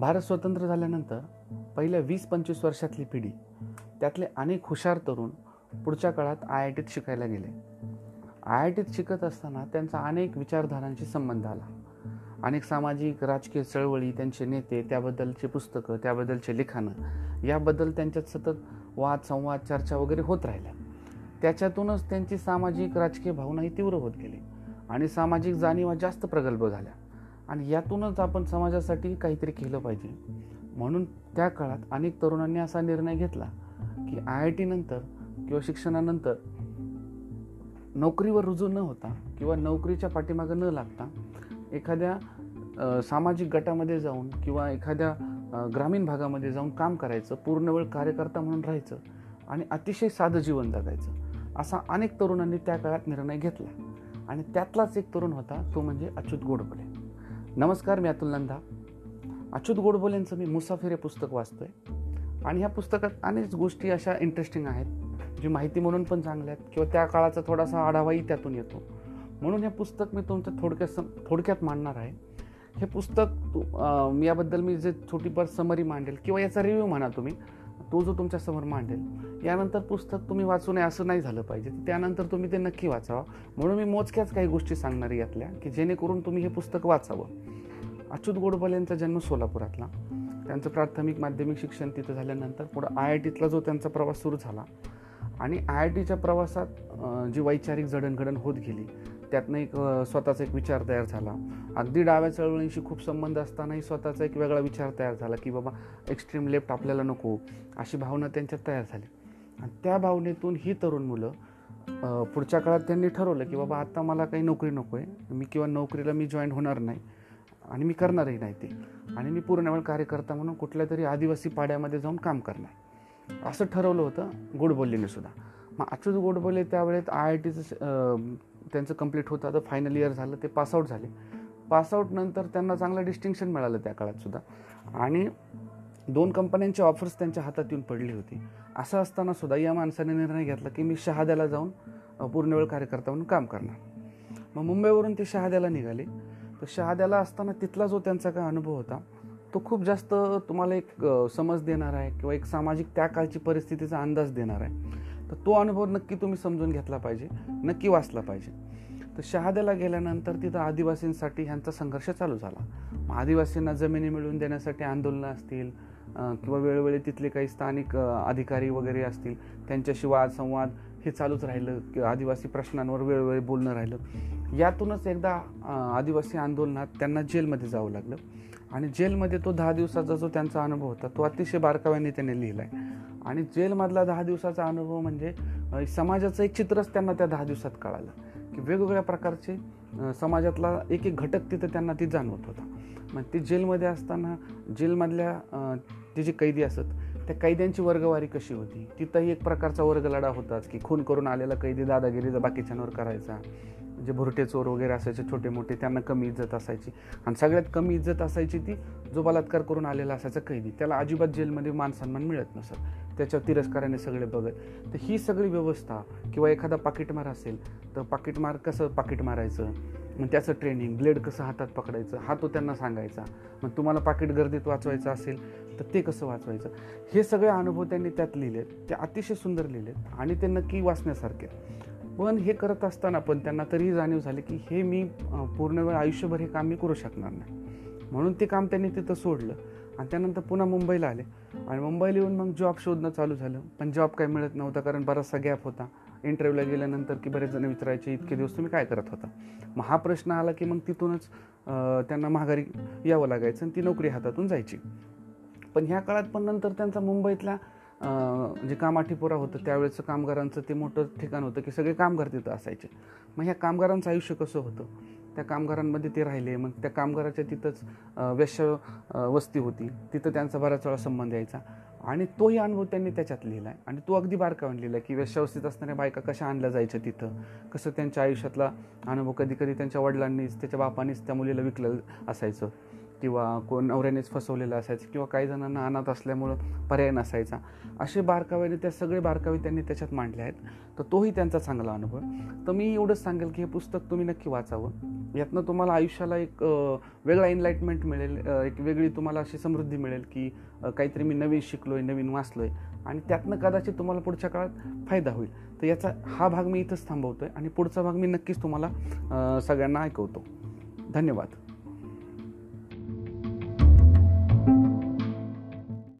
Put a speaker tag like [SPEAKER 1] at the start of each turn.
[SPEAKER 1] भारत स्वतंत्र झाल्यानंतर पहिल्या वीस पंचवीस वर्षातली पिढी त्यातले अनेक हुशार तरुण पुढच्या काळात आय आय टीत शिकायला गेले. आय आय टीत शिकत असताना त्यांचा अनेक विचारधारांशी संबंध आला. अनेक सामाजिक राजकीय चळवळी त्यांचे नेते त्याबद्दलचे पुस्तकं त्याबद्दलचे लिखाणं याबद्दल त्यांच्यात सतत वाद संवाद चर्चा वगैरे होत राहिल्या. त्याच्यातूनच त्यांची सामाजिक राजकीय भावनाही तीव्र होत गेली आणि सामाजिक जाणीवा जास्त प्रगल्भ झाल्या. आणि यातूनच आपण समाजासाठी काहीतरी केलं पाहिजे. म्हणून त्या काळात अनेक तरुणांनी असा निर्णय घेतला की आय आय टीनंतर किंवा शिक्षणानंतर नोकरीवर रुजू न होता किंवा नोकरीच्या पाठीमागं न लागता एखाद्या सामाजिक गटामध्ये जाऊन किंवा एखाद्या ग्रामीण भागामध्ये जाऊन काम करायचं पूर्ण वेळ कार्यकर्ता म्हणून राहायचं आणि अतिशय साधं जीवन जगायचं असा अनेक तरुणांनी त्या काळात निर्णय घेतला. आणि त्यातलाच एक तरुण होता तो म्हणजे अच्युत गोडबोले नमस्कार मी अतुल नंदा. अच्युत गोडबोलेंचं मी मुसाफिर हे पुस्तक वाचतो आहे आणि ह्या पुस्तकात अनेक गोष्टी अशा इंटरेस्टिंग आहेत जी माहिती म्हणून पण चांगल्या आहेत किंवा त्या काळाचा थोडासा आढावाही त्यातून येतो. म्हणून हे पुस्तक मी तुमच्या थोडक्यात थोडक्यात मांडणार आहे. हे पुस्तक याबद्दल मी जे छोटीफार समरी मांडेल किंवा याचा रिव्ह्यू म्हणा तुम्ही तो जो तुमच्यासमोर मांडेल यानंतर पुस्तक तुम्ही वाचू नये असं नाही झालं पाहिजे. त्यानंतर तुम्ही ते नक्की वाचावं. म्हणून मी मोजक्याच काही गोष्टी सांगणार यातल्या की जेणेकरून तुम्ही हे पुस्तक वाचावं. अच्युत गोडबल यांचा जन्म सोलापुरातला. त्यांचं प्राथमिक माध्यमिक शिक्षण तिथं झाल्यानंतर पुढं आय आय टीतला जो त्यांचा प्रवास सुरू झाला. आणि आय आय टीच्या प्रवासात जी वैचारिक जडणघडण होत गेली त्यातनं एक स्वतःचा एक विचार तयार झाला. अगदी डाव्या चळवळींशी खूप संबंध असतानाही स्वतःचा एक वेगळा विचार तयार झाला की बाबा एक्स्ट्रीम लेफ्ट आपल्याला नको. अशी भावना त्यांच्यात तयार झाली. आणि त्या भावनेतून ही तरुण मुलं पुढच्या काळात त्यांनी ठरवलं की बाबा आता मला काही नोकरी नको आहे मी किंवा नोकरीला मी जॉईन होणार नाही. आणि मी करणारही नाही ते. आणि मी पूर्ण वेळ कार्यकर्ता म्हणून कुठल्या तरी आदिवासी पाड्यामध्ये जाऊन काम करणार. असं ठरवलं होतं गोडबोलीने सुद्धा. मग अच्युत गोडबोले त्यावेळेत आय आय टीचं त्यांचं कंप्लीट होतं. आता फायनल इयर झालं ते पासआउट झाले. पासआउट नंतर त्यांना चांगलं डिस्टिंक्शन मिळालं त्या काळातसुद्धा आणि दोन कंपन्यांची ऑफर्स त्यांच्या हातात येऊन पडली होती. असं असताना सुद्धा या माणसाने निर्णय घेतला की मी शहाद्याला जाऊन पूर्ण वेळ कार्यकर्ता म्हणून काम करणार. मग मुंबईवरून ते शहाद्याला निघाले. तर शहाद्याला असताना तिथला जो त्यांचा काय अनुभव होता तो खूप जास्त तुम्हाला एक समज देणार आहे किंवा एक सामाजिक त्या काळची परिस्थितीचा अंदाज देणार आहे. तर तो अनुभव नक्की तुम्ही समजून घेतला पाहिजे नक्की वाचला पाहिजे. तर शहाद्याला गेल्यानंतर तिथं आदिवासींसाठी ह्यांचा संघर्ष चालू झाला. मग आदिवासींना जमिनी मिळवून देण्यासाठी आंदोलनं असतील किंवा वेळोवेळी तिथले काही स्थानिक अधिकारी वगैरे असतील त्यांच्याशी वाद संवाद हे चालूच राहिलं किंवा आदिवासी प्रश्नांवर वेळोवेळी बोलणं राहिलं. यातूनच एकदा आदिवासी आंदोलनात त्यांना जेलमध्ये जावं लागलं. आणि जेलमध्ये तो दहा दिवसाचा जो त्यांचा अनुभव होता तो अतिशय बारकाव्याने त्यांनी लिहिला आहे आणि जेलमधला दहा दिवसाचा अनुभव म्हणजे समाजाचं एक चित्रच त्यांना त्या दहा दिवसात कळालं. की वेगवेगळ्या प्रकारचे समाजातला एक एक घटक तिथं त्यांना ती जाणवत होता. मग ते जेलमध्ये असताना जेलमधल्या ते जे कैदी असत त्या कैद्यांची वर्गवारी कशी होती? तिथंही एक प्रकारचा वर्ग लढा होताच की खून करून आलेला कैदी दादागिरीचा बाकीच्यांवर करायचा जे भुरटे चोर वगैरे असायचे छोटे मोठे त्यांना कमी इज्जत असायची. आणि सगळ्यात कमी इज्जत असायची ती जो बलात्कार करून आलेला असायचा कैदी. त्याला अजिबात जेलमध्ये मानसन्मान मिळत नसत. त्याच्या तिरस्काराने सगळे बघत. तर ही सगळी व्यवस्था किंवा एखादा पाकिटमार असेल तर पाकिटमार कसं पाकिट मारायचं? मग त्याचं ट्रेनिंग ब्लेड कसं हातात पकडायचं? हा तो त्यांना सांगायचा. मग तुम्हाला पाकिट गर्दीत वाचवायचं असेल तर ते कसं वाचवायचं? हे सगळे अनुभव त्यांनी त्यात लिहिलेत. ते अतिशय सुंदर लिहिलेत आणि ते नक्की वाचण्यासारखे पण हे करत असताना पण त्यांना तरीही जाणीव झाली की हे मी पूर्ण वेळ आयुष्यभर हे काम मी करू शकणार नाही. म्हणून ते काम त्यांनी तिथं सोडलं. आणि त्यानंतर पुन्हा मुंबईला आले. आणि मुंबईला येऊन मग जॉब शोधणं चालू झालं. पण जॉब काही मिळत नव्हता कारण बराचसा गॅप होता. इंटरव्ह्यूला गेल्यानंतर की बरेच जण विचारायचे इतके दिवस तुम्ही काय करत होता? मग हा प्रश्न आला की मग तिथूनच त्यांना माघारी यावं लागायचं आणि ती नोकरी हातातून जायची. पण ह्या काळात पण नंतर त्यांचा मुंबईतल्या जे कामाठीपुरा होतं त्यावेळेचं कामगारांचं ते मोठं ठिकाण होतं की सगळे कामगार तिथं असायचे. मग ह्या कामगारांचं आयुष्य कसं होतं? त्या कामगारांमध्ये ते राहिले. मग त्या कामगाराच्या तिथंच वेश्य वस्ती होती. तिथं त्यांचा बऱ्याच वेळा संबंध यायचा. आणि तोही अनुभव त्यांनी त्याच्यात लिहिला आहे आणि तो अगदी बारकावून लिहिला की वेश्यावस्थित असणाऱ्या बायका कशा आणल्या जायच्या तिथं? कसं त्यांच्या आयुष्यातला अनुभव कधी कधी त्यांच्या वडिलांनीच त्याच्या बापानीच त्या मुलीला विकलं असायचं. किंवा कोण नवऱ्यानेच फसवलेलं असायचं किंवा काही जणांना अनाथ असल्यामुळं पर्याय नसायचा असे बारकाव्याने त्या सगळे बारकावे त्यांनी त्याच्यात मांडले आहेत. तर तोही त्यांचा चांगला अनुभव तर मी एवढंच सांगेल की हे पुस्तक तुम्ही नक्की वाचावं. यातनं तुम्हाला आयुष्याला एक वेगळा एनलाइटमेंट मिळेल एक वेगळी तुम्हाला अशी समृद्धी मिळेल की काहीतरी मी नवीन शिकलो आहे नवीन वाचलो आहे आणि त्यातनं कदाचित तुम्हाला पुढच्या काळात फायदा होईल. तर याचा हा भाग मी इथंच थांबवतो आहे आणि पुढचा भाग मी नक्कीच तुम्हाला सगळ्यांना ऐकवतो. धन्यवाद.